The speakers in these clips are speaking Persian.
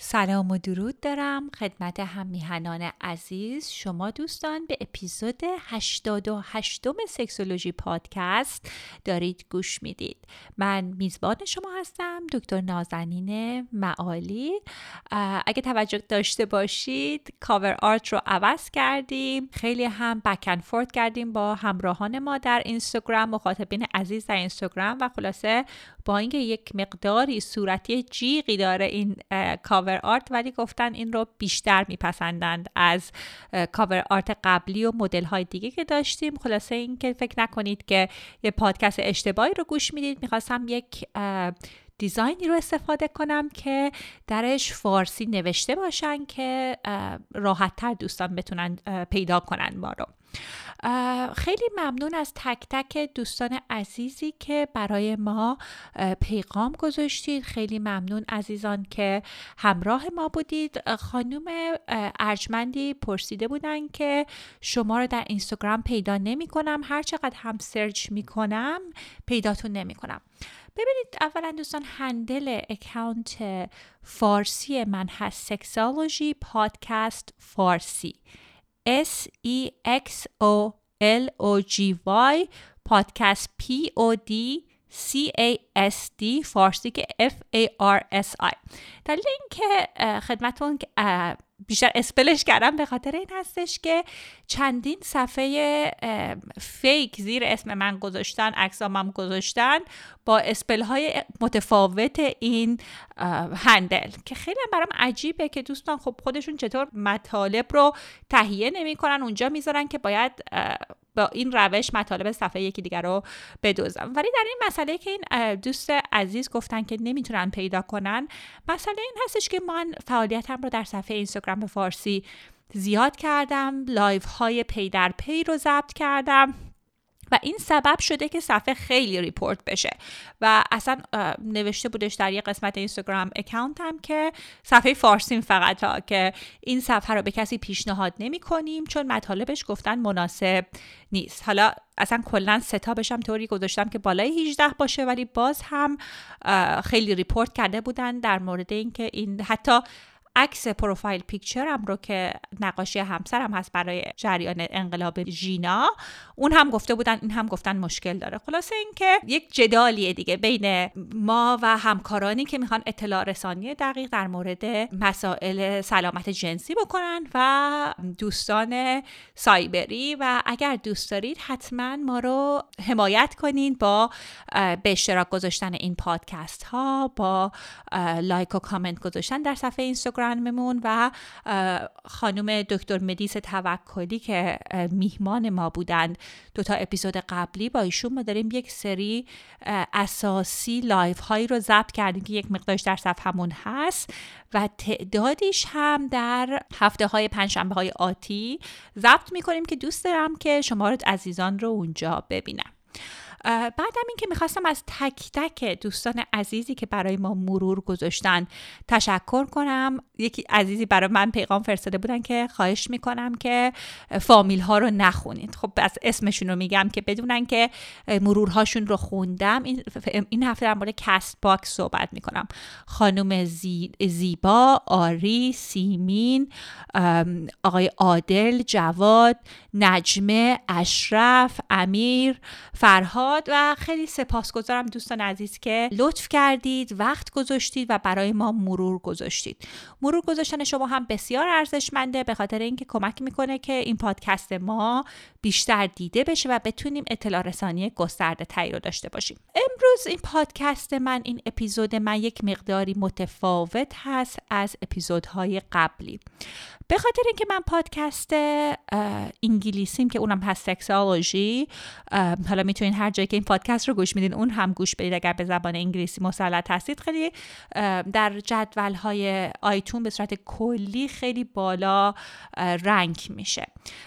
سلام و درود دارم خدمت هم میهنان عزیز. شما دوستان به اپیزود 88 سکسولوژی پادکست دارید گوش می‌دید. من میزبان شما هستم دکتر نازنین معالی. اگه توجه داشته باشید cover art رو عوض کردیم. خیلی هم back and forth کردیم با همراهان ما در اینستاگرام مخاطبین عزیز در اینستاگرام. و خلاصه با اینکه یک مقداری صورتی جیغی داره این cover art ولی گفتن این رو بیشتر میپسندند از cover art قبلی و مدل های دیگه که داشتیم. خلاصه اینکه فکر نکنید که یه پادکست اشتباهی رو گوش می‌دید. می‌خواستم یک دیزاینی رو استفاده کنم که درش فارسی نوشته باشن که راحتتر دوستان بتونن پیدا کنن ما رو. خیلی ممنون از تک تک دوستان عزیزی که برای ما پیغام گذاشتید. خیلی ممنون عزیزان که همراه ما بودید. خانوم ارجمندی پرسیده بودن که شما رو در اینستاگرام پیدا نمی کنم هر چقدر هم سرچ می کنم پیداتون نمی کنم ببینید اولا دوستان هندل اکاونت فارسی من هست. سکسالوژی پادکست فارسی. S E X O L O G Y پادکست P O D C A S D فارسی که F A R S I. دلیل اینکه خدمتون بیشتر اسپلش کردم به خاطر این هستش که چندین صفحه فیک زیر اسم من گذاشتن عکسامم گذاشتن با اسپل های متفاوت این هندل. که خیلی برام عجیبه که دوستان خب خودشون چطور مطالب رو تهیه نمی‌کنن اونجا می‌ذارن که باید با این روش مطالب صفحه یکی دیگر رو بدوزم ولی در این مسئله که این دوست عزیز گفتن که نمی‌تونن پیدا کنن مسئله این هستش که من فعالیتم رو در صفحه اینستاگرام به فارسی زیاد کردم live های پی در پی رو ضبط کردم. و این سبب شده که صفحه خیلی report بشه. و اصلا نوشته بودش در یه قسمت اینستاگرام account م که صفحه فارسیم فقط ها که این صفحه رو به کسی پیشنهاد نمی کنیم چون مطالبش گفتن مناسب نیست. حالا اصلا کلا setup ش هم طوری گذاشتم که بالای 18 باشه ولی باز هم خیلی ریپورت کرده بودن در مورد اینکه این حتی عکس پروفایل پیکچرم رو که نقاشی همسرم هست برای جریان انقلاب ژینا اون هم گفته بودن این هم گفتن مشکل داره. خلاصه اینکه یک جدالیه دیگه بین ما و همکارانی که می‌خوان اطلاع رسانی دقیق در مورد مسائل سلامت جنسی بکنن و دوستان سایبری. و اگر دوست دارید حتما ما رو حمایت کنین با به اشتراک گذاشتن این پادکست ها با لایک و کامنت گذاشتن در صفحه اینستاگرام. ممنون و خانم دکتر مدیس توکلی که میهمان ما بودند. دو تا اپیزود قبلی با ایشون ما داریم یک سری اساسی live هایی رو ضبط کردیم که یک مقدارش در صفحمون هست و تعدادیش هم در هفته های پنجشنبه های آتی ضبط می‌کنیم که دوست دارم که شما رو عزیزان رو اونجا ببینم. بعدم اینکه می‌خواستم از تک تک دوستان عزیزی که برای ما مرور گذاشتن تشکر کنم. یکی عزیزی برای من پیغام فرستاده بودن که خواهش می‌کنم که فامیل ها رو نخونید. خب از اسمشون رو میگم که بدونن که مرورهاشون رو خوندم. این, هفته در مورد Castbox صحبت می‌کنم. خانم زیبا آری سیمین آقای عادل جواد نجمه اشرف امیر فرهاد و خیلی سپاسگزارم دوستان عزیز که لطف کردید وقت گذاشتید و برای ما مرور گذاشتید. مرور گذاشتن شما هم بسیار ارزشمنده به خاطر اینکه کمک می‌کنه که این پادکست ما بیشتر دیده بشه و بتونیم اطلاع رسانی گسترده تری رو داشته باشیم. امروز این پادکست من این اپیزود من یک مقداری متفاوت هست از اپیزودهای قبلی. به خاطر اینکه من پادکست انگلیسیم که اونم هست سکسالوژی. حالا می‌تونین هر جایی که این پادکست رو گوش میدین اون هم گوش بدید اگر به زبان انگلیسی مسلط هستید. خیلی در جدول های آیتون به صورت کلی خیلی بالا رنگ میشه.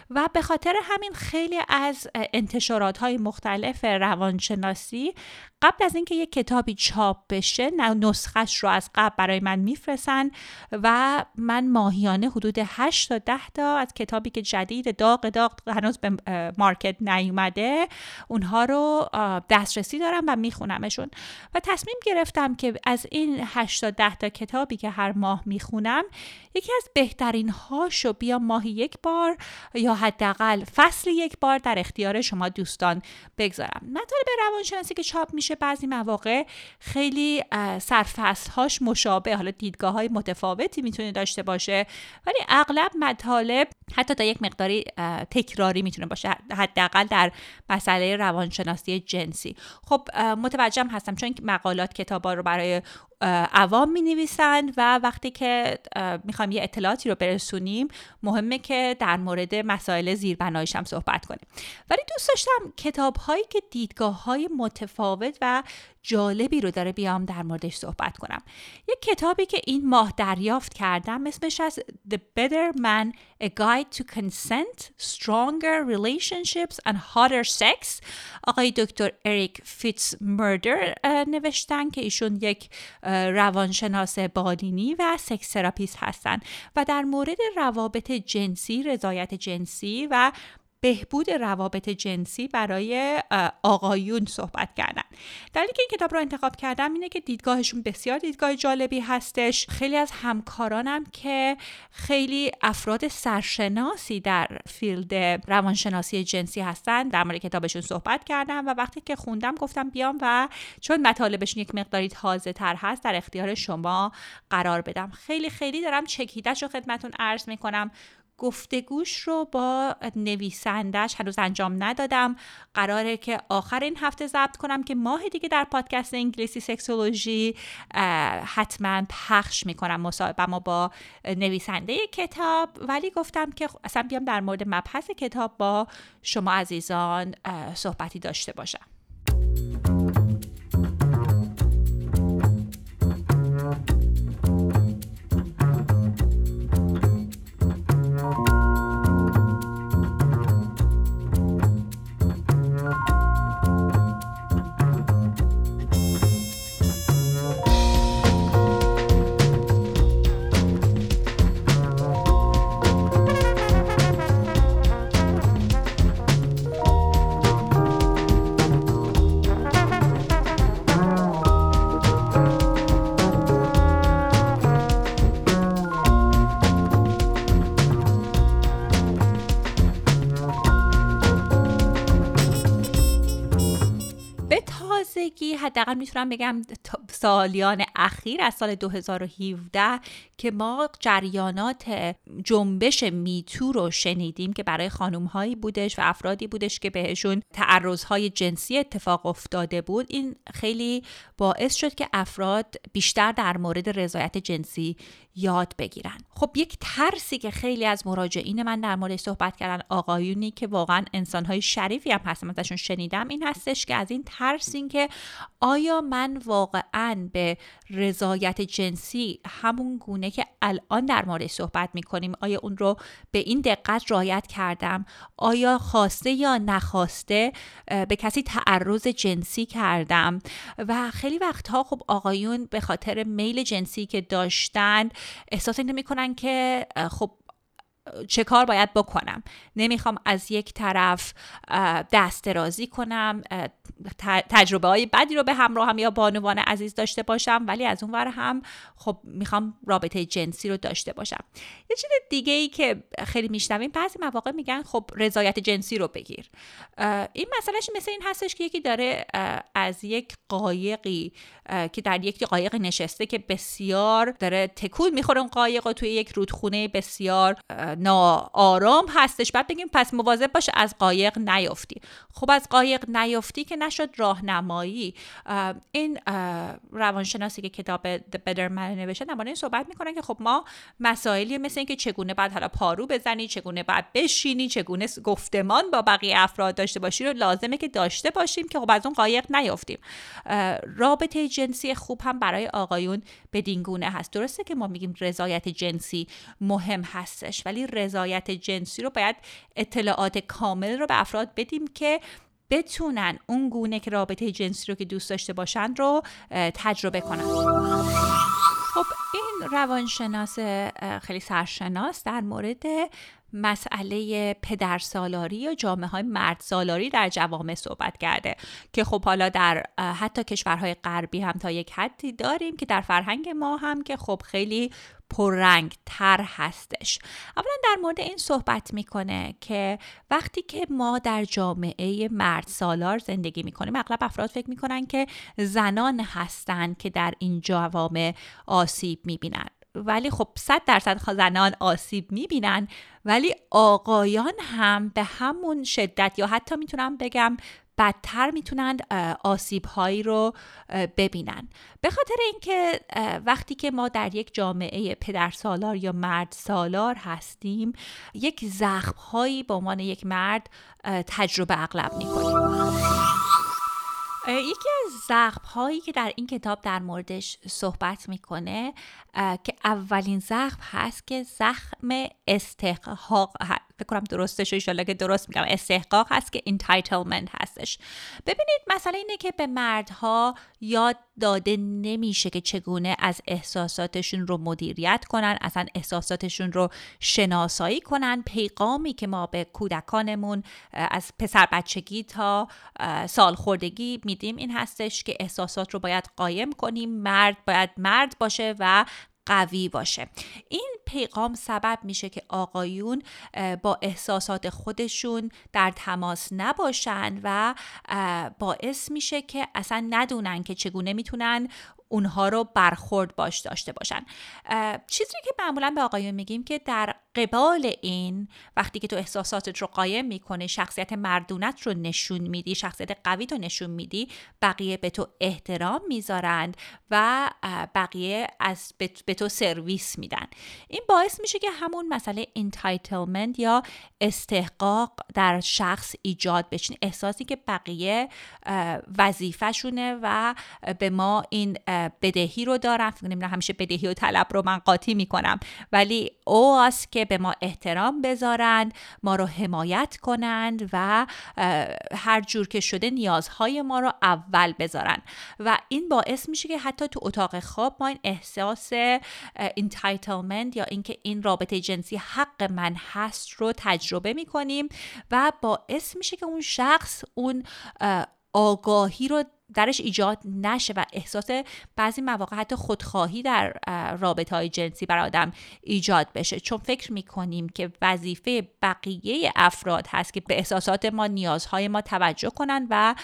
و به خاطر همین خیلی از انتشارات های مختلف روانشناسی قبل از اینکه یک کتابی چاپ بشه نسخش رو از قبل برای من میفرستن و من ماهیانه حدود 8 تا 10 تا از کتابی که جدید داغ داغ هنوز به مارکت نیومده اونها رو دسترسی دارم و میخونمشون. و تصمیم گرفتم که از این 8 تا 10 تا کتابی که هر ماه می‌خونم یکی از بهترین هاشو بیا ماهی یک بار یا حداقل فصل یک بار در اختیار شما دوستان بگذارم. مطالب روانشناسی که چاپ میشه بعضی مواقع خیلی سرفصل هاش مشابه حالا دیدگاه های متفاوتی می‌تونه داشته باشه ولی اغلب مطالب حتی تا یک مقداری تکراری می‌تونه باشه حداقل در مسئله روانشناسی جنسی. خب متوجهم هستم چون مقالات کتابا رو برای عوام می نویسند و وقتی که می‌خوایم یه اطلاعاتی رو برسونیم مهمه که در مورد مسائل زیربنایش هم صحبت کنیم. ولی دوست داشتم کتاب هایی که دیدگاه های متفاوت و جالبی رو داره بیام در موردش صحبت کنم. یک کتابی که این ماه دریافت کردم اسمش هست The Better Man A Guide to Consent Stronger Relationships and Hotter Sex. آقای دکتر اریک فیتس مدرود نوشتن که ایشون یک روانشناس بالینی و sex therapist هستن و در مورد روابط جنسی رضایت جنسی و بهبود روابط جنسی برای آقایون صحبت کردن. دلیلی که این کتاب رو انتخاب کردم اینه که دیدگاهشون بسیار دیدگاه جالبی هستش. خیلی از همکارانم که خیلی افراد سرشناسی در فیلد روانشناسی جنسی هستن در مورد کتابشون صحبت کردم و وقتی که خوندم گفتم بیام و چون مطالبشون یک مقداری تازه تر هست در اختیار شما قرار بدم. خیلی خیلی دارم چکیدش رو خدمتون عرض می‌کنم. گفتگوش رو با نویسندش هنوز انجام ندادم. قراره که آخر این هفته ضبط کنم که ماه دیگه در پادکست انگلیسی سکسولوژی حتما پخش می‌کنم مصاحبه ما با نویسنده کتاب. ولی گفتم که اصلا بیام در مورد مبحث کتاب با شما عزیزان صحبتی داشته باشم. حداقل می‌تونم بگم سالیان اخیر از سال 2017 که ما جریانات جنبش میتو رو شنیدیم که برای خانوم هایی بودش و افرادی بودش که بهشون تعرض های جنسی اتفاق افتاده بود. این خیلی باعث شد که افراد بیشتر در مورد رضایت جنسی یاد بگیرن. خب یک ترسی که خیلی از مراجعین من در مورد صحبت کردن آقایونی که واقعا انسانهای شریفی هم هستم ازشون شنیدم این هستش که از این ترس این که آیا من واقعا به رضایت جنسی همون گونه که الان در مورد صحبت می‌کنیم آیا اون رو به این دقت رایت کردم؟ آیا خواسته یا نخواسته به کسی تعرض جنسی کردم؟ و خیلی وقتها خب آقایون به خاطر میل جنسی که داشتن احساس این می‌کنن که خب چه کار باید بکنم. نمی‌خوام از یک طرف دست درازی کنم تجربه های بدی رو به همراه هم یا بانوان عزیز داشته باشم ولی از اون ور هم خب می‌خوام رابطه جنسی رو داشته باشم. یه چیز دیگه ای که خیلی میشنویم بعضی مواقع میگن خب رضایت جنسی رو بگیر. این مسئلهش مثل این هستش که یکی داره از یک قایقی که در یک قایق نشسته که بسیار داره تکول می‌خوره اون قایق و توی یک رودخونه بسیار ناآرام هستش. بعد بگیم پس مواظب باشه از قایق نیفتی خب از قایق نیفتی که نشد راهنمایی. این روانشناسی که کتاب The Better Man نوشته درباره این صحبت می‌کنن که خب ما مسائلی مثل اینکه چگونه بعد حالا پارو بزنی چگونه بعد بشینی چگونه گفتمان با بقیه افراد داشته باشی رو لازمه که داشته باشیم که خب از اون قایق نیفتیم رابطه جنسی خوب هم برای آقایون بدین گونه هست. درسته که ما میگیم رضایت جنسی مهم هستش ولی ولی رضایت جنسی رو باید اطلاعات کامل رو به افراد بدیم که بتونن اون گونه که رابطه جنسی رو که دوست داشته باشن رو تجربه کنن. خب این روانشناس خیلی سرشناس در مورد مسئله پدرسالاری یا جامعه های مرد سالاری در جوامع صحبت کرده که خب حالا در حتی کشورهای غربی هم تا یک حدی داریم که در فرهنگ ما هم که خب خیلی پررنگ تر هستش. اولا در مورد این صحبت می‌کنه که وقتی که ما در جامعه مرد سالار زندگی می‌کنیم اغلب افراد فکر می‌کنن که زنان هستند که در این جوامع آسیب می‌بینن. ولی خب صد درصد زنان آسیب می‌بینن. ولی آقایان هم به همون شدت یا حتی می‌تونم بگم بدتر می‌تونند آسیب هایی رو ببینن. به خاطر اینکه وقتی که ما در یک جامعه پدر سالار یا مرد سالار هستیم یک زخم هایی به عنوان یک مرد تجربه اغلب می‌کنیم. یکی از زخم هایی که در این کتاب در موردش صحبت می‌کنه که اولین زخم هست که زخم استحقاق فکر کنم درستش ایشالله که درست میگم. استحقاق هست که entitlement هستش. ببینید مسئله اینه که به مردها یاد داده نمیشه که چگونه از احساساتشون رو مدیریت کنن اصلا احساساتشون رو شناسایی کنن. پیغامی که ما به کودکانمون از پسر بچگی تا سالخوردگی میدیم این هستش که احساسات رو باید قایم کنیم. مرد باید مرد باشه و قوی باشه. این پیغام سبب میشه که آقایون با احساسات خودشون در تماس نباشن و باعث میشه که اصلا ندونن که چگونه می‌تونن اونها رو برخورد باش داشته باشن. چیزی که معمولا به آقایون میگیم که در قبال این وقتی که تو احساساتت رو قایم می‌کنه شخصیت مردونت رو نشون میدی شخصیت قوی رو نشون میدی بقیه به تو احترام می‌ذارند و بقیه از به تو سرویس میدن. این باعث میشه که همون مسئله entitlement یا استحقاق در شخص ایجاد بشه. احساسی که بقیه وظیفهشونه و به ما این بدهی رو دارن. فکر همیشه بدهی و طلب رو من قاطی می‌کنم. ولی او که به ما احترام بذارند ما رو حمایت کنند و هر جور که شده نیازهای ما رو اول بذارن. و این باعث میشه که حتی تو اتاق خواب ما این احساس entitlement یا اینکه این رابطه جنسی حق من هست رو تجربه می‌کنیم و باعث میشه که اون شخص اون آگاهی رو درش ایجاد نشه و احساس بعضی مواقع حتی خودخواهی در رابطه های جنسی بر آدم ایجاد بشه. چون فکر می‌کنیم که وظیفه بقیه افراد هست که به احساسات ما نیازهای ما توجه کنن و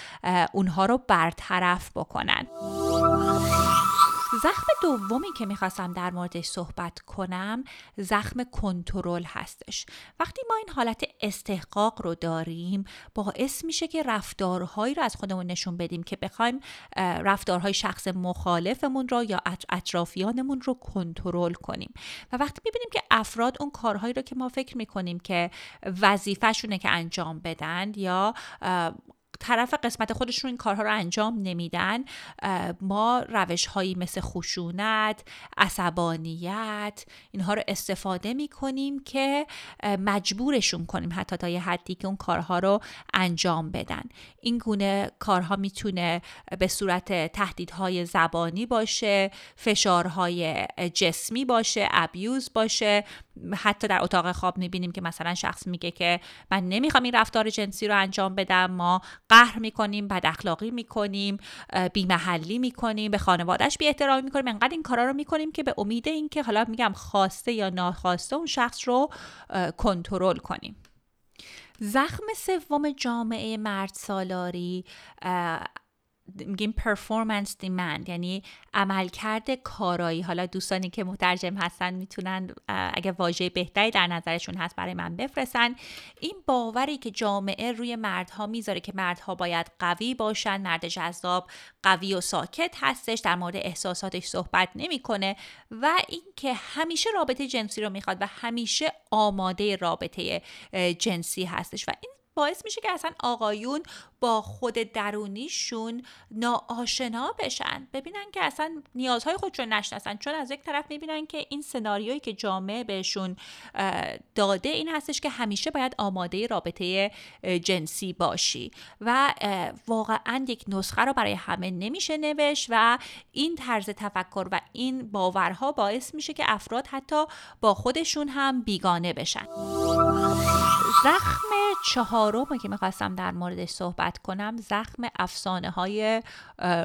اونها رو برطرف بکنن. زخم دومی که می‌خواستم در موردش صحبت کنم زخم کنترل هستش. وقتی ما این حالت استحقاق رو داریم باعث میشه که رفتارهایی رو از خودمون نشون بدیم که بخوایم رفتارهای شخص مخالفمون رو یا اطرافیانمون رو کنترل کنیم. و وقتی می‌بینیم که افراد اون کارهایی رو که ما فکر می‌کنیم که وظیفهشونه که انجام بدن یا طرف قسمت خودشون این کارها رو انجام نمیدن. ما روش هایی مثل خشونت عصبانیت اینها رو استفاده می کنیم که مجبورشون کنیم حتی تا یه حدی که اون کارها رو انجام بدن. این گونه کارها می‌تونه به صورت تهدیدهای زبانی باشه فشارهای جسمی باشه ابیوز باشه. حتی در اتاق خواب می‌بینیم که مثلا شخص میگه که من نمی‌خوام این رفتار جنسی رو انجام بدم ما قهر می‌کنیم بد اخلاقی می‌کنیم بیمحلی می‌کنیم به خانوادهش بی احترامی می‌کنیم. انقدر این کارا رو می‌کنیم که به امید اینکه حالا میگم خواسته یا ناخواسته اون شخص رو کنترل کنیم. زخم سوم جامعه مرد سالاری میگیم پرفورمنس دیمند یعنی عملکرد کارایی. حالا دوستانی که مترجم هستن می‌تونن اگه واژه بهتری در نظرشون هست برای من بفرستن. این باوری که جامعه روی مردها می‌ذاره که مردها باید قوی باشن مرد جذاب قوی و ساکت هستش در مورد احساساتش صحبت نمی‌کنه و اینکه همیشه رابطه جنسی رو می‌خواد و همیشه آماده رابطه جنسی هستش. و این باعث میشه که اصلا آقایون با خود درونیشون ناآشنا بشن. ببینن که اصلا نیازهای خودشون نشناسن. چون از یک طرف می‌بینن که این سناریویی که جامعه بهشون داده این هستش که همیشه باید آماده رابطه جنسی باشی. و واقعا یک نسخه رو برای همه نمیشه نوشت و این طرز تفکر و این باورها باعث میشه که افراد حتی با خودشون هم بیگانه بشن. زخم چهارم که می‌خواستم در موردش صحبت کنم زخم افسانه های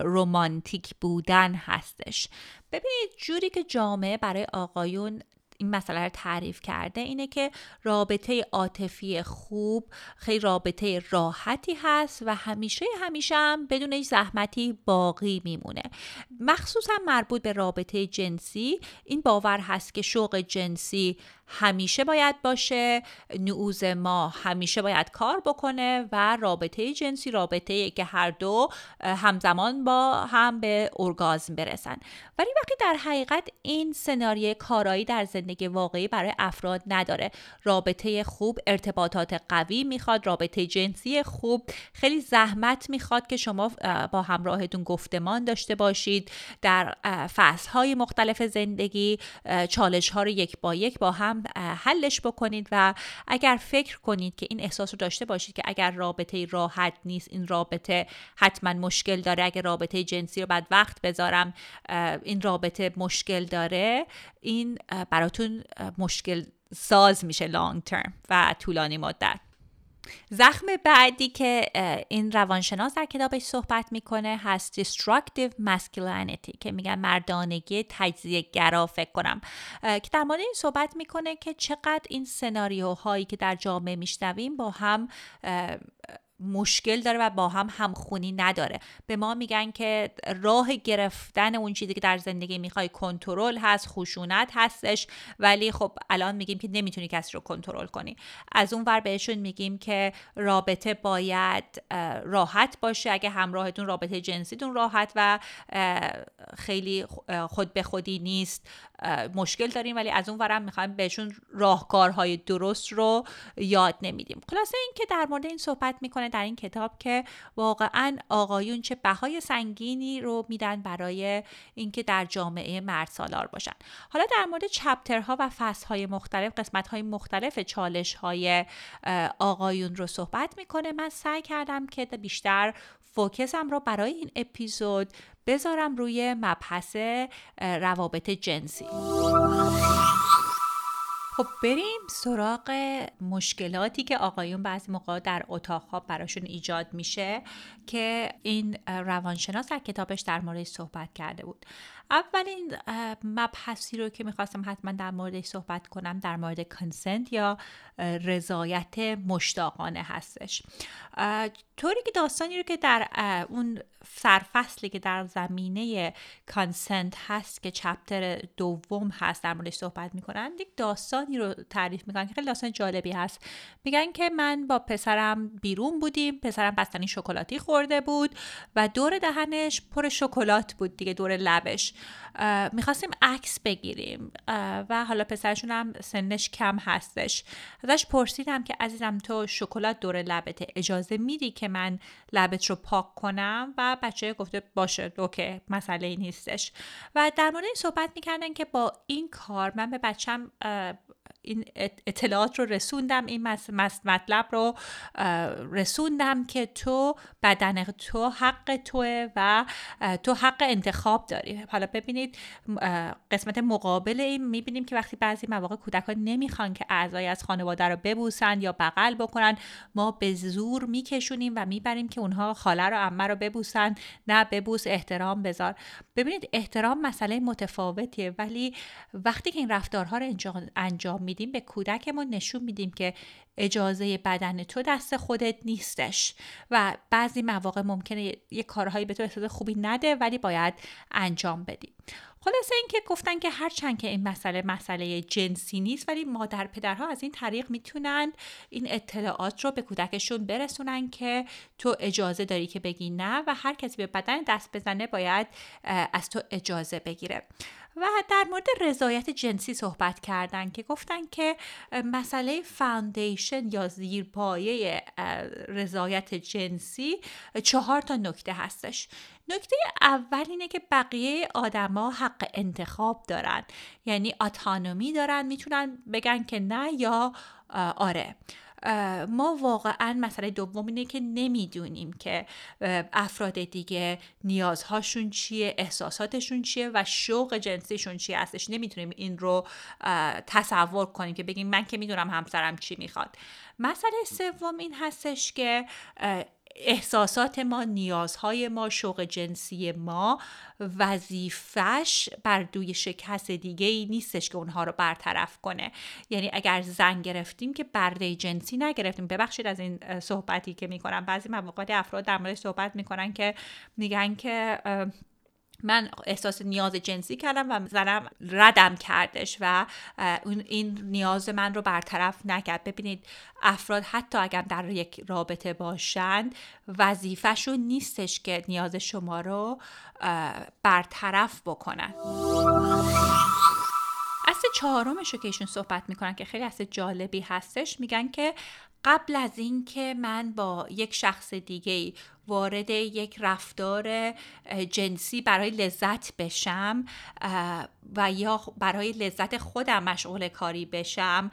رومانتیک بودن هستش. ببینید جوری که جامعه برای آقایون این مسئله رو تعریف کرده اینه که رابطه عاطفی خوب خیلی رابطه راحتی هست و همیشه همیشه هم بدون هیچ زحمتی باقی میمونه. مخصوصا مربوط به رابطه جنسی این باور هست که شوق جنسی همیشه باید باشه نعوز ما همیشه باید کار بکنه و رابطه جنسی رابطه که هر دو همزمان با هم به ارگازم برسن. ولی وقتی در حقیقت این سناریه کارایی در زندگی واقعی برای افراد نداره. رابطه خوب ارتباطات قوی می‌خواد رابطه جنسی خوب خیلی زحمت می‌خواد که شما با همراهتون گفتمان داشته باشید. در فصلهای مختلف زندگی چالش ها رو یک با یک با حلش بکنید و اگر فکر کنید که این احساس رو داشته باشید که اگر رابطه راحت نیست این رابطه حتما مشکل داره. اگر رابطه جنسی رو بعد وقت بذارم این رابطه مشکل داره این براتون مشکل ساز میشه لانگ ترم و طولانی مدت. زخم بعدی که این روانشناس در کتابش صحبت می‌کنه هست destructive masculinity که میگن مردانگی تجزیه گرا فکر کنم. که در مورد این صحبت می‌کنه که چقدر این سناریوهایی که در جامعه میشنویم با هم مشکل داره و با هم همخونی نداره. به ما میگن که راه گرفتن اون چیزی که در زندگی می‌خوای کنترل هست خشونت هستش ولی خب الان میگیم که نمی‌تونی کسی رو کنترل کنی. از اون ور بهشون میگیم که رابطه باید راحت باشه. اگه همراهتون رابطه جنسیتون راحت و خیلی خود به خودی نیست مشکل داریم. ولی از اون ورم می‌خوایم بهشون راهکارهای درست رو یاد نمیدیم. خلاصه این که در مورد این صحبت می‌کنه در این کتاب که واقعا آقایون چه بهای سنگینی رو میدن برای اینکه در جامعه مرد سالار باشن. حالا در مورد چپترها و فصلهای مختلف قسمتهای مختلف چالش های آقایون رو صحبت می‌کنه. من سعی کردم که بیشتر فوکسم رو برای این اپیزود بذارم روی مبحث روابط جنسی. خب بریم سراغ مشکلاتی که آقایون بعضی موقع در اتاق براشون ایجاد میشه که این روانشناس در کتابش در مورد صحبت کرده بود. اولین مبحثی رو که می‌خواستم حتما در موردش صحبت کنم در مورد کنسنت یا رضایت مشتاقانه هستش. طوری که داستانی رو که در اون سرفصلی که در زمینه کانسنت هست که چپتر دوم هست در موردش صحبت می‌کنن یک داستانی رو تعریف می‌کنن که خیلی داستان جالبی هست. میگن که من با پسرم بیرون بودیم پسرم بستنی شکلاتی خورده بود و دور دهنش پر شکلات بود دیگه دور لبش. می‌خواستیم عکس بگیریم و حالا پسرشون هم سنش کم هستش. ازش پرسیدم که عزیزم تو شکلات دور لبت اجازه میدی که من لبت رو پاک کنم و بچه گفته باشه اوکی مسئله نیستش. و در مورد این صحبت می‌کردن که با این کار من به بچم این اطلاعات رو رسوندم این مطلب رو رسوندم که تو بدن تو حق توه و تو حق انتخاب داری. حالا ببینید قسمت مقابل این می‌بینیم که وقتی بعضی مواقع کودکان نمی‌خوان که اعضای از خانواده رو ببوسن یا بغل بکنن ما به زور میکشونیم و می‌بریم که اونها خاله رو عمه رو ببوسن. نه ببوس احترام بذار. ببینید احترام مسئله متفاوتیه ولی وقتی که این رفتارها رو انجام میدیم به کودکمون نشون میدیم که اجازه بدن تو دست خودت نیستش. و بعضی مواقع ممکنه یه کارهایی به تو احساس خوبی نده ولی باید انجام بدی خلاصه اینکه گفتن که هرچند که این مسئله مسئله جنسی نیست ولی مادر پدرها از این طریق می‌تونن این اطلاعات رو به کودکشون برسونن که تو اجازه داری که بگی نه و هر کسی به بدن دست بزنه باید از تو اجازه بگیره. و در مورد رضایت جنسی صحبت کردن که گفتن که مسئله فاندیشن یا زیرپایه رضایت جنسی چهار تا نکته هستش. نکته اول اینه که بقیه آدما حق انتخاب دارن. یعنی اتانومی دارن می‌تونن بگن که نه یا آره. ما واقعا مسئله دوم اینه که نمی‌دونیم که افراد دیگه نیازهاشون چیه احساساتشون چیه و شوق جنسیشون چیه هستش. نمی‌تونیم این رو تصور کنیم که بگیم من که می‌دونم همسرم چی می‌خواد. مسئله سوم این هستش که احساسات ما نیازهای ما شوق جنسی ما وظیفش بر دوی شکست دیگه ای نیستش که اونها رو برطرف کنه. یعنی اگر زن گرفتیم که برده جنسی نگرفتیم. ببخشید از این صحبتی که می‌کنم. بعضی مواقع افراد در مورد صحبت می‌کنن که میگن که من احساس نیاز جنسی کردم و زنم ردم کردش و این نیاز من رو برطرف نکرد. ببینید افراد حتی اگر در یک رابطه باشند وظیفهشون نیستش که نیاز شما رو برطرف بکنن. اصل چهارمش رو که ایشون صحبت می‌کنن که خیلی اصل جالبی هستش میگن که قبل از اینکه من با یک شخص دیگه وارد یک رفتار جنسی برای لذت بشم و یا برای لذت خودم مشغول کاری بشم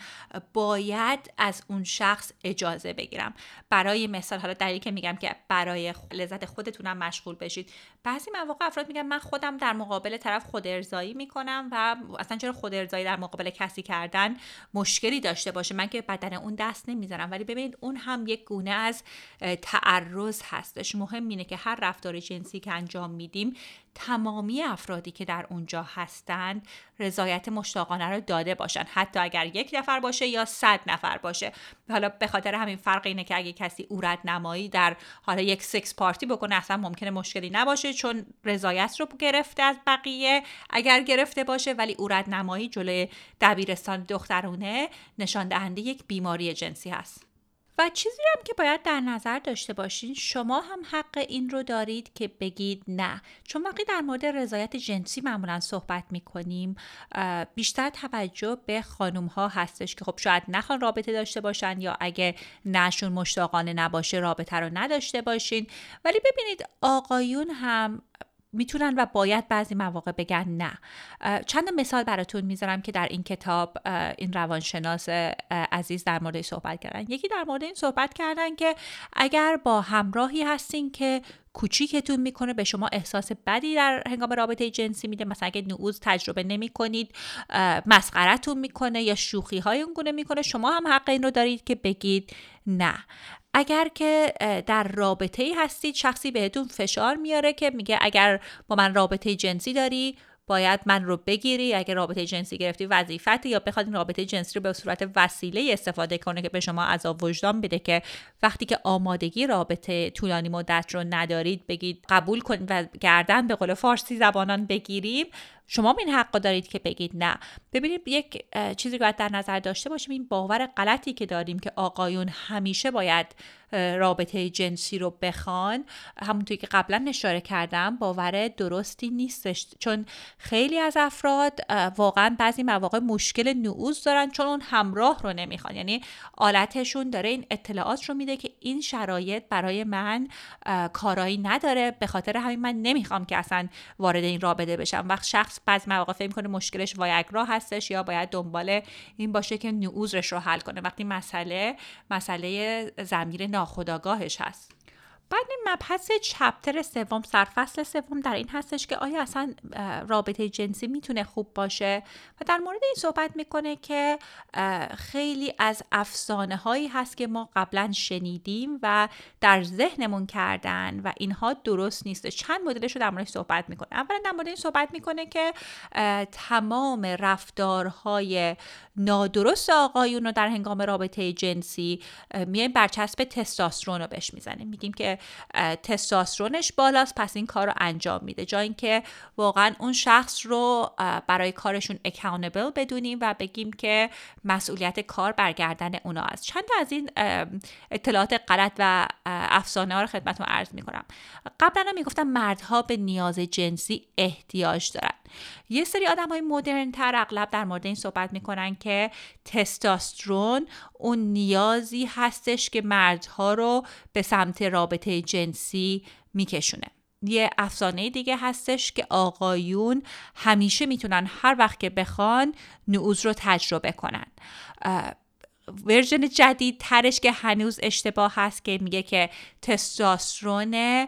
باید از اون شخص اجازه بگیرم. برای مثال حالا دلیلی که میگم که برای لذت خودتونم مشغول بشید. بعضی مواقع افراد میگن من خودم در مقابل طرف خود ارزایی می‌کنم و اصلا چرا خود ارزایی در مقابل کسی کردن مشکلی داشته باشه؟ من که بدن اون دست نمی‌ذارم. ولی ببینید اون هم یک گونه از تعرض هستش مهم اینه که هر رفتار جنسی که انجام میدیم تمامی افرادی که در اونجا هستند رضایت مشتاقانه رو داده باشن. حتی اگر یک نفر باشه یا صد نفر باشه. حالا به خاطر همین فرق اینه که اگه کسی اورد نمایی در حالا یک سکس پارتی بکنه اصلا ممکنه مشکلی نباشه چون رضایت رو گرفته از بقیه. اگر گرفته باشه ولی اورد نمایی جلوی دبیرستان دخترونه نشان دهنده یک بیماری جنسی هست. و چیزی هم که باید در نظر داشته باشین شما هم حق این رو دارید که بگید نه. چون وقتی در مورد رضایت جنسی معمولا صحبت می‌کنیم بیشتر توجه به خانم ها هستش که خب شاید نخوان رابطه داشته باشن یا اگه نشون مشتاقانه نباشه رابطه رو نداشته باشین. ولی ببینید آقایون هم می‌تونن و باید بعضی مواقع بگن نه. چند مثال براتون می‌ذارم که در این کتاب این روانشناس عزیز در مورد صحبت کردن. یکی در مورد این صحبت کردن که اگر با همراهی هستین که کوچیکتون می‌کنه به شما احساس بدی در هنگام رابطه جنسی میده. مثلا اگه نعوز تجربه نمی کنید مسخرتون می‌کنه یا شوخی های اون گونه می‌کنه شما هم حق این رو دارید که بگید نه. اگر که در رابطه ای هستید شخصی بهتون فشار میاره که میگه اگر با من رابطه جنسی داری باید من رو بگیری. اگر رابطه جنسی گرفتی وظیفت یا بخواد این رابطه جنسی رو به صورت وسیله استفاده کنه که به شما عذاب وجدان بده که وقتی که آمادگی رابطه طولانی مدت رو ندارید بگید قبول کنید و گردن به قول فارسی زبانان بگیریم. شما این حق دارید که بگید نه. ببینید یک چیزی که باید در نظر داشته باشیم. این باور غلطی که داریم که آقایون همیشه باید رابطه جنسی رو بخوان. همونطوری که قبلا اشاره کردم باور درستی نیستش. چون خیلی از افراد واقعا بعضی مواقع مشکل نعوز دارن چون اون همراه رو نمی‌خوان. یعنی آلتشون داره این اطلاعات رو میده که این شرایط برای من کارایی نداره. به خاطر همین من نمی‌خوام که اصلا وارد این رابطه بشم. وقت شخص بعضی مواقع فکر می‌کنه مشکلش وایگرا هستش یا باید دنبال این باشه که نعوزش رو حل کنه. وقتی مسئله مسئله زمیر ناخداگاهش هست. بعد این مبحث چپتر سوم سرفصل سوم در این هستش که آیا اصلا رابطه جنسی می‌تونه خوب باشه؟ و در مورد این صحبت می‌کنه که خیلی از افسانه هایی هست که ما قبلا شنیدیم و در ذهنمون کردن و اینها درست نیست. چند مدلش رو در مورد صحبت می‌کنه. اولا در مورد این صحبت می‌کنه که تمام رفتارهای نادرست آقایون رو در هنگام رابطه جنسی میایم برچسب تستاسترون رو بهش می‌زنیم. میگیم که تستاسترونش بالاست پس این کار رو انجام میده. جا اینکه واقعا اون شخص رو برای کارشون اکاونبل بدونیم و بگیم که مسئولیت کار برگردن اونا است. چند از این اطلاعات غلط و افسانه ها رو خدمتتون عرض می‌کنم. قبلا هم می‌گفتم مردها به نیاز جنسی احتیاج دارن. یه سری آدم های مدرن تر اغلب در مورد این صحبت می‌کنن که تستاسترون اون نیازی هستش که مردها رو به سمت رابطه جنسی میکشونه. یه افسانه دیگه هستش که آقایون همیشه می‌تونن هر وقت که بخوان نعوظ رو تجربه کنن. version جدید ترش که هنوز اشتباه هست که میگه که تستوسترون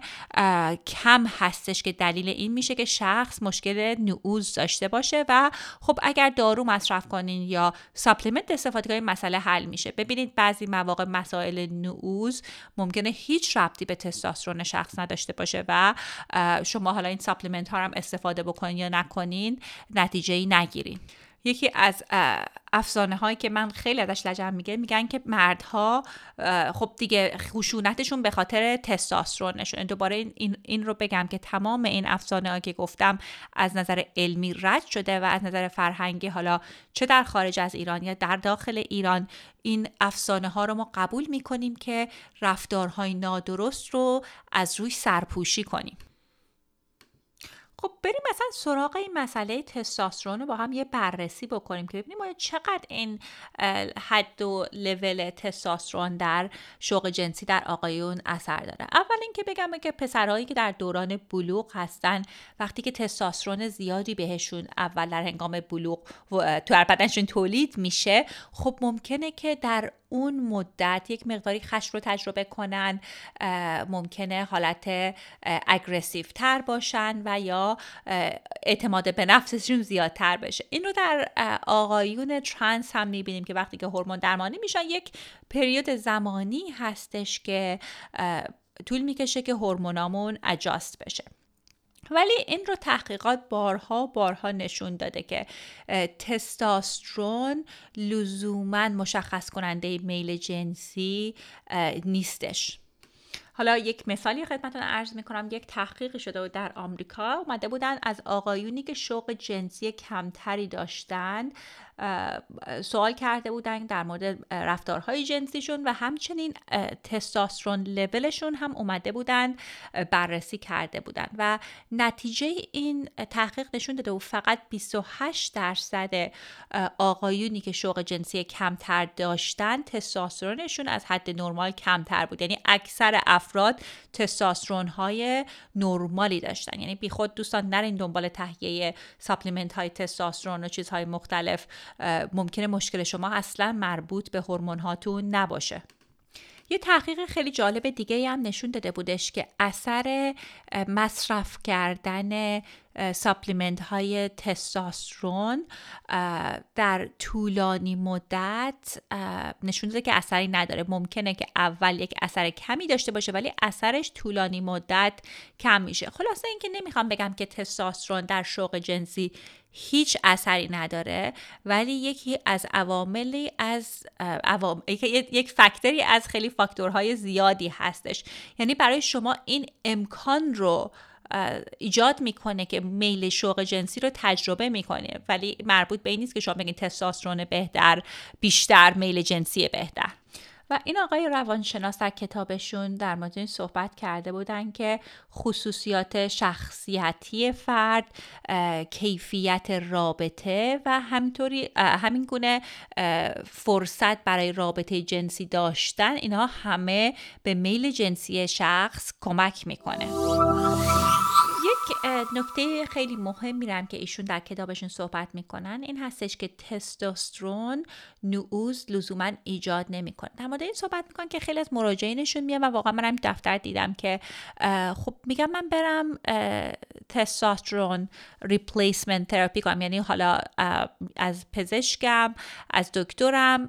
کم هستش که دلیل این میشه که شخص مشکل نعوظ داشته باشه و خب اگر دارو مصرف کنین یا supplement استفاده کنین مسئله حل میشه. ببینید بعضی مواقع مسائل نعوظ ممکنه هیچ ربطی به تستوسترون شخص نداشته باشه و شما حالا این ساپلیمنت ها هم استفاده بکنین یا نکنین نتیجه ای نگیرین. یکی از افسانه هایی که من خیلی ازش لجم میگه میگن که مردها خب دیگه خشونتشون به خاطر تستاسترونشون. دوباره این, این رو بگم که تمام این افسانه هایی که گفتم از نظر علمی رد شده و از نظر فرهنگی حالا چه در خارج از ایران یا در داخل ایران این افسانه ها رو ما قبول می‌کنیم که رفتارهای نادرست رو از روی سرپوشی کنیم. خب بریم مثلا سراغ این مسئله تستاسترون رو با هم یه بررسی بکنیم که ببینیم آیا چقدر این حد و لول تستاسترون در شوق جنسی در آقایون اثر داره. اول اینکه بگم که پسرهایی که در دوران بلوغ هستن وقتی که تستاسترون زیادی بهشون اول در هنگام بلوغ تو بدنشون تولید میشه خب ممکنه که در اون مدت یک مقداری خشم رو تجربه کنن ممکنه حالت اگریسیو تر باشن و یا اعتماد به نفسشون زیادتر بشه. این رو در آقایون ترانس هم می‌بینیم که وقتی که هورمون درمانی میشن یک پریود زمانی هستش که طول می‌کشه که هورمونامون اجاست بشه. ولی این رو تحقیقات بارها بارها نشون داده که تستاسترون لزوما مشخص کننده میل جنسی نیستش. حالا یک مثالی خدمتتون عرض می‌کنم. یک تحقیقی شده بود در آمریکا. اومده بودن از آقایونی که شوق جنسی کمتری داشتند سوال کرده بودن در مورد رفتارهای جنسیشون و همچنین تستاسترون لولشون هم اومده بودن بررسی کرده بودن و نتیجه این تحقیق نشون داده و فقط 28 درصد آقایونی که شوق جنسی کمتر داشتن تستاسترونشون از حد نرمال کمتر بود. یعنی اکثر افراد تستاسترون های نرمالی داشتن. یعنی بیخود دوستان نرین دنبال تهیه ساپلیمنت های تستاسترون و چیزهای مختلف ممکنه مشکل شما اصلا مربوط به هورمون هاتون نباشه. یه تحقیق خیلی جالب دیگه هم نشون داده بودش که اثر مصرف کردن ساپلیمنت های تستاسترون در طولانی مدت نشون داده که اثری نداره. ممکنه که اول یک اثر کمی داشته باشه ولی اثرش طولانی مدت کم میشه. خلاصه اینکه نمی‌خوام بگم که تستاسترون در شوق جنسی هیچ اثری نداره ولی یکی از عواملی از عوام... یک فکتری از خیلی فاکتورهای زیادی هستش. یعنی برای شما این امکان رو ایجاد می‌کنه که میل شوق جنسی رو تجربه می‌کنه ولی مربوط به این نیست که شما بگید تستاسترون بهتر بیشتر میل جنسی بهتر. و این آقای روانشناس در کتابشون در مورد این صحبت کرده بودن که خصوصیات شخصیتی فرد کیفیت رابطه و همینطوری همین گونه فرصت برای رابطه جنسی داشتن اینها همه به میل جنسی شخص کمک می‌کنه. نکته خیلی مهم میرم که ایشون در کتابشون صحبت می‌کنن این هستش که تستوسترون نعوز لزوما ایجاد نمی‌کنه. در مورد این صحبت می‌کنن که خیلی از مراجعینشون میان و واقعا منم دفتر دیدم که خب میگم من برم تستوسترون ریپلیسمنت تراپی کنم. یعنی حالا از پزشکم از دکترم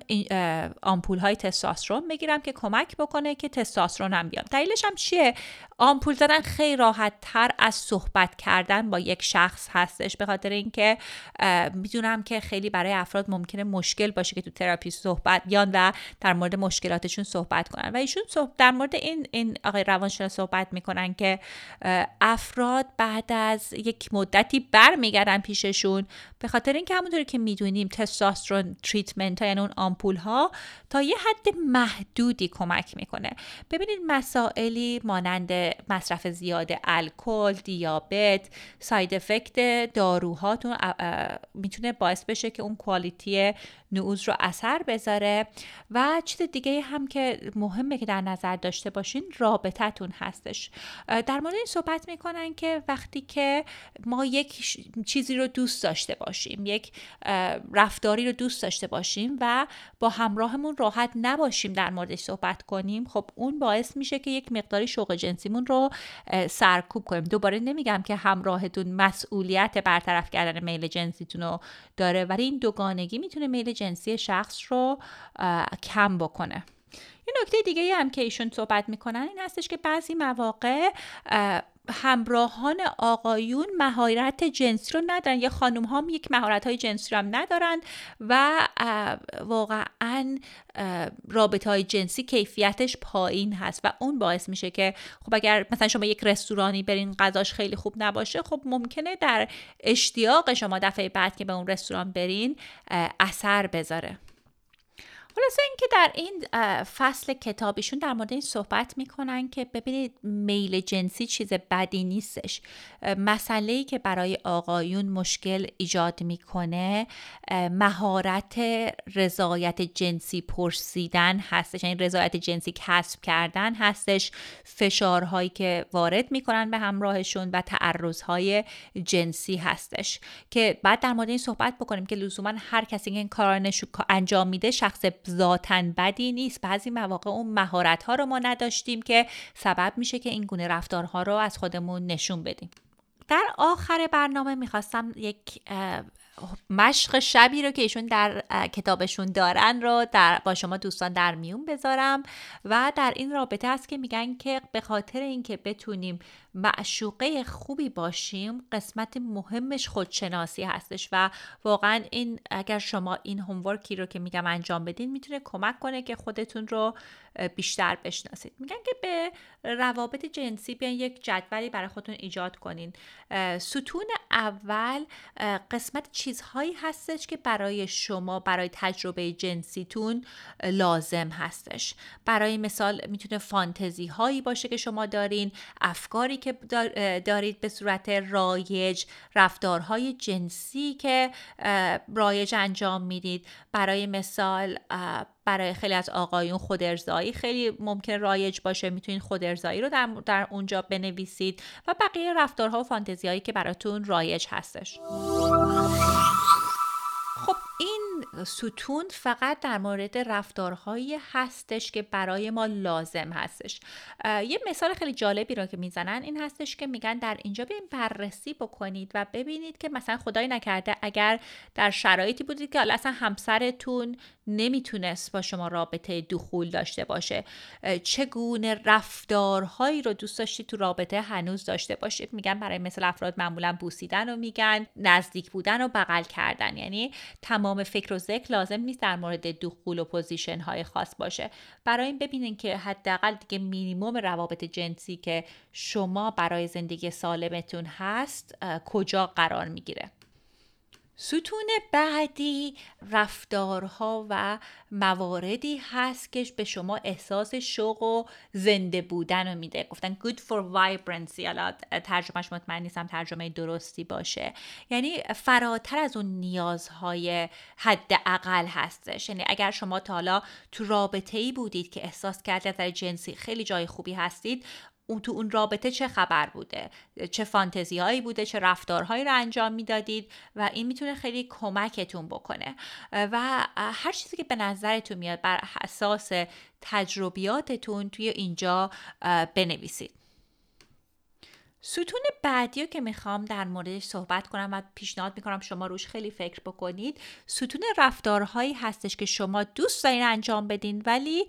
آمپول های تستوسترون بگیرم که کمک بکنه که تستوسترون هم بیام. دلیلش هم چیه؟ آمپول زدن خیلی راحت تر از صحبت کردن با یک شخص هستش به خاطر اینکه می‌دونم که خیلی برای افراد ممکنه مشکل باشه که تو تراپی صحبت بیان و در مورد مشکلاتشون صحبت کنن. و ایشون در مورد این این آقای روانشناس صحبت می‌کنن که افراد بعد از یک مدتی برمیگردن پیششون به خاطر اینکه همونطوری که می‌دونیم testosterone treatment ها یعنی اون آمپول ها تا یه حد محدودی کمک می‌کنه. ببینید مسائلی مانند مصرف زیاد الکل دیابت diet side effect داروهاتون می‌تونه باعث بشه که اون quality نعوظ رو اثر بذاره و چیز دیگه هم که مهمه که در نظر داشته باشین رابطتون هستش. در مورد این صحبت می‌کنن که وقتی که ما یک چیزی رو دوست داشته باشیم یک رفتاری رو دوست داشته باشیم و با همراهمون راحت نباشیم در موردش صحبت کنیم خب اون باعث میشه که یک مقداری شوق جنسیمون رو سرکوب کنیم. دوباره نمیگم که همراهتون مسئولیت برطرف کردن میل جنسیتون رو داره ولی این دوگانگی می‌تونه میل جنسی شخص رو کم بکنه. یه نکته دیگه هم که ایشون صحبت می‌کنن این هستش که بعضی مواقع همراهان آقایون مهارت جنسی رو ندارن. یا خانم هم یک مهارت های جنسی رو هم ندارن و واقعا رابطه های جنسی کیفیتش پایین هست و اون باعث میشه که خب اگر مثلا شما یک رستورانی برین غذاش خیلی خوب نباشه خب ممکنه در اشتیاق شما دفعه بعد که به اون رستوران برین اثر بذاره. خلاصه اینکه در این فصل کتابیشون در مورد این صحبت می‌کنن که ببینید میل جنسی چیز بدی نیستش. مسئله ای که برای آقایون مشکل ایجاد می‌کنه مهارت رضایت جنسی پرسیدن هستش. یعنی رضایت جنسی کسب کردن هستش. فشارهایی که وارد می‌کنن به همراهشون و تعرضهای جنسی هستش. که بعد در مورد این صحبت بکنیم که لزوما هر کسی که این کار انجام میده شخص ذاتا بدی نیست. بعضی مواقع اون مهارت ها رو ما نداشتیم که سبب میشه که این گونه رفتارها رو از خودمون نشون بدیم. در آخر برنامه می‌خواستم یک مشق شبی رو که ایشون در کتابشون دارن رو در با شما دوستان در میون بذارم و در این رابطه است که میگن که به خاطر اینکه بتونیم معشوقه خوبی باشیم قسمت مهمش خودشناسی هستش و واقعا این اگر شما این هومورکی رو که میگم انجام بدین می‌تونه کمک کنه که خودتون رو بیشتر بشناسید. میگن که به روابط جنسی بیان یک جدولی برای خودتون ایجاد کنین. ستون اول قسمت چیزهایی هستش که برای شما برای تجربه جنسیتون لازم هستش. برای مثال می‌تونه فانتزی هایی باشه که شما دارین افکاری که دارید به صورت رایج رفتارهای جنسی که رایج انجام می‌دید. برای مثال برای خیلی از آقایون خودارضایی خیلی ممکن رایج باشه. می‌تونید خودارضایی رو در, در اونجا بنویسید و بقیه رفتارها و که براتون رایج هستش. ستون فقط در مورد رفتارهایی هستش که برای ما لازم هستش. یه مثال خیلی جالبی رو که می‌زنن این هستش که میگن در اینجا بیاین بررسی بکنید و ببینید که مثلا خدای نکرده اگر در شرایطی بودید که اصلا همسرتون نمی‌تونست با شما رابطه دخول داشته باشه. چگونه رفتارهایی رو دوست داشتید تو رابطه هنوز داشته باشید؟ میگن برای مثل افراد معمولا بوسیدن و میگن نزدیک بودن و بغل کردن. یعنی تمام فکر و ذکر لازم نیست در مورد دخول و position های خاص باشه. بنابراین ببینین که حداقل دیگه مینیموم روابط جنسی که شما برای زندگی سالمتون هست کجا قرار می‌گیره. ستون بعدی رفتارها و مواردی هست که به شما احساس شوق و زنده بودن رو میده. گفتن good for vibrancy. حالا ترجمهش مطمئن نیستم ترجمه درستی باشه. یعنی فراتر از اون نیازهای حد اقل هستش. یعنی اگر شما تا حالا تو رابطه ای بودید که احساس کردید از جنسی خیلی جای خوبی هستید اون تو اون رابطه چه خبر بوده؟ چه فانتزی هایی بوده؟ چه رفتارهایی رو انجام می‌دادید؟ و این می‌تونه خیلی کمکتون بکنه. و هر چیزی که به نظرتون میاد بر اساس تجربیاتتون توی اینجا بنویسید. ستون بعدی رو که می‌خوام در موردش صحبت کنم و پیشنهاد می‌کنم شما روش خیلی فکر بکنید ستون رفتارهایی هستش که شما دوست دارین انجام بدین ولی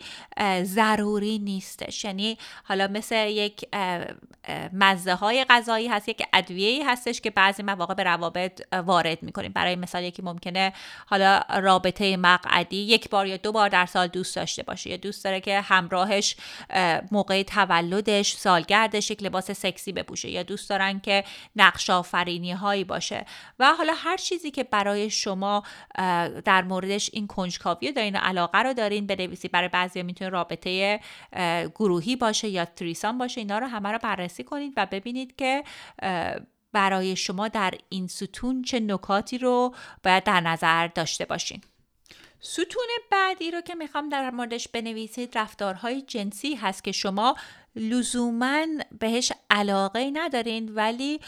ضروری نیستش. یعنی حالا مثل یک مزه های غذایی هست یک ادویه هستش که بعضی مواقع به روابط وارد می‌کنیم. برای مثال یکی ممکنه حالا رابطه مقعدی یک بار یا دو بار در سال دوست داشته باشه. یا دوست داره که همراهش موقع تولدش سالگردش یک لباس سکسی بپوشه. یا دوست دارن که نقش آفرینی هایی باشه. و حالا هر چیزی که برای شما در موردش این کنجکاوی دارین و علاقه رو دارین بنویسید برای بعضی می‌تونه رابطه گروهی باشه یا تریسان باشه اینا رو همه رو بررسی کنید و ببینید که برای شما در این ستون چه نکاتی رو باید در نظر داشته باشین. ستون بعدی رو که می‌خوام در موردش بنویسید رفتارهای جنسی هست که شما لزوما بهش علاقه ندارین ولی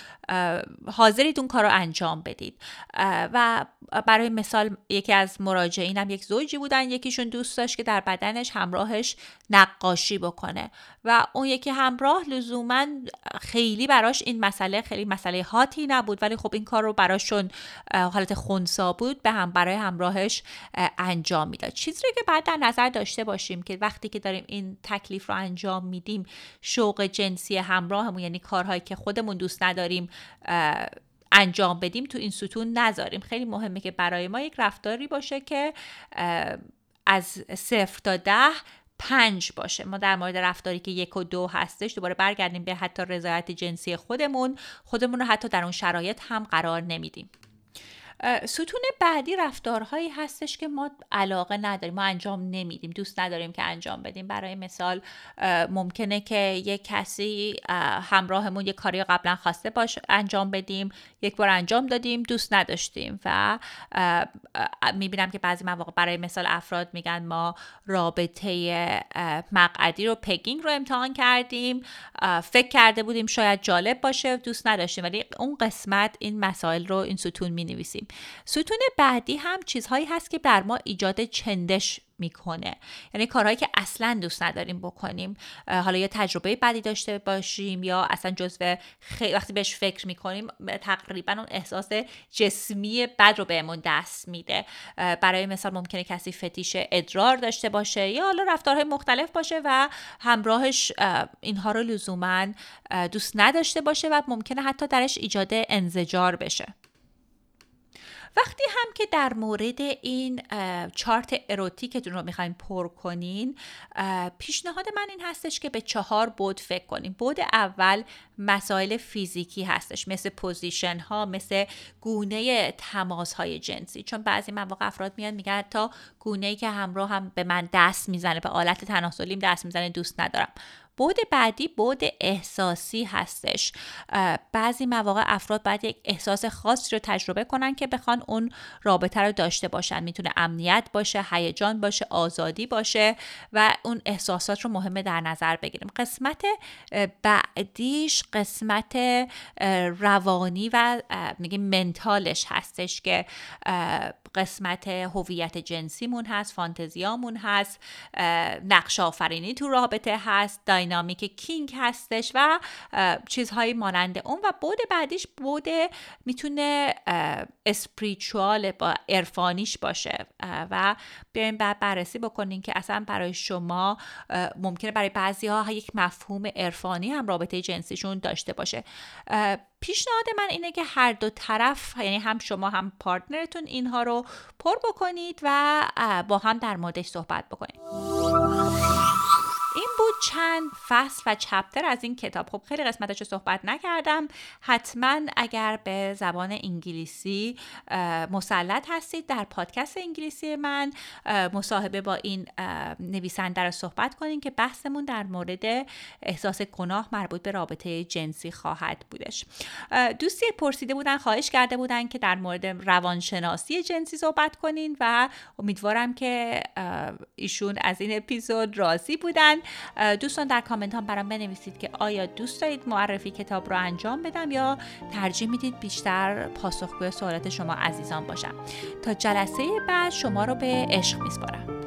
حاضرید اون کار رو انجام بدید. و برای مثال یکی از مراجعینم یک زوجی بودن یکیشون دوست داشت که در بدنش همراهش نقاشی بکنه. و اون یکی همراه لزوما خیلی براش این مسئله خیلی مسئله هاتی نبود ولی خب این کار رو براشون حالت خونسا بود به هم برای همراهش انجام می‌داد. چیزی که بعد در نظر داشته باشیم که وقتی که داریم این تکلیف رو انجام میدیم شوق جنسی همراهمون یعنی کارهایی که خودمون دوست نداریم انجام بدیم تو این ستون نذاریم. خیلی مهمه که برای ما یک رفتاری باشه که از صفر تا ده پنج باشه. ما در مورد رفتاری که یک و دو هستش دوباره برگردیم به حتی رضایت جنسی خودمون. خودمون رو حتی در اون شرایط هم قرار نمیدیم. ستون بعدی رفتارهایی هستش که ما علاقه نداریم ما انجام نمیدیم دوست نداریم که انجام بدیم. برای مثال ممکنه که یک کسی همراهمون یک کاری قبلا خواسته باش انجام بدیم یک بار انجام دادیم دوست نداشتیم و می‌بینم که بعضی مواقع برای مثال افراد میگن ما رابطه مقعدی رو پگینگ رو امتحان کردیم فکر کرده بودیم شاید جالب باشه دوست نداشتیم. ولی اون قسمت این مسائل رو این ستون می نویسیم ستون بعدی هم چیزهایی هست که در ما ایجاد چندش می‌کنه. یعنی کارهایی که اصلا دوست نداریم بکنیم. حالا یا تجربه بدی داشته باشیم یا اصلا جزو خی... وقتی بهش فکر می‌کنیم تقریبا اون احساس جسمی بد رو بهمون دست میده. برای مثال ممکنه کسی فتیش ادرار داشته باشه یا حالا رفتارهای مختلف باشه و همراهش اینها رو لزوما دوست نداشته باشه و ممکنه حتی درش ایجاد انزجار بشه. وقتی هم که در مورد این چارت erotic تون رو می‌خواین پر کنین پیشنهاد من این هستش که به چهار بعد فکر کنیم. بعد اول مسائل فیزیکی هستش مثل position ها مثل گونه تماس های جنسی. چون بعضی مواقع افراد میان میگن تا گونه ای که همراه هم به من دست می‌زنه به آلت تناسلیم دست می‌زنه دوست ندارم. بعد بعدی بعد احساسی هستش. بعضی مواقع افراد باید یک احساس خاصی رو تجربه کنن که بخوان اون رابطه رو داشته باشن. می‌تونه امنیت باشه هیجان باشه آزادی باشه و اون احساسات رو مهمه در نظر بگیریم. قسمت بعدیش قسمت روانی و میگیم منتالش هستش که قسمت هویت جنسیمون هست فانتزیامون هست نقش آفرینی تو رابطه هست داینامیک کینگ هستش و چیزهایی مانند اون و بود بعدیش بود می‌تونه اسپریچوال با عرفانیش باشه. و بیایم بعد بررسی بکنین که اصلا برای شما ممکنه برای بعضی ها یک مفهوم عرفانی هم رابطه جنسیشون داشته باشه. پیشنهاد من اینه که هر دو طرف یعنی هم شما هم پارتنرتون اینها رو پر بکنید و با هم در موردش صحبت بکنید. چند فصل و چپتر از این کتاب. خب خیلی قسمتش رو صحبت نکردم. حتما اگر به زبان انگلیسی مسلط هستید در پادکست انگلیسی من مصاحبه با این نویسنده رو صحبت کنیم که بحثمون در مورد احساس گناه مربوط به رابطه جنسی خواهد بودش. دوستی پرسیده بودن خواهش کرده بودن که در مورد روانشناسی جنسی صحبت کنین و امیدوارم که ایشون از این اپیزود راضی بودن. دوستان در کامنت هم برام بنویسید که آیا دوست دارید معرفی کتاب رو انجام بدم یا ترجیح می‌دید بیشتر پاسخگوی سوالات شما عزیزان باشم. تا جلسه بعد شما رو به عشق میسپارم.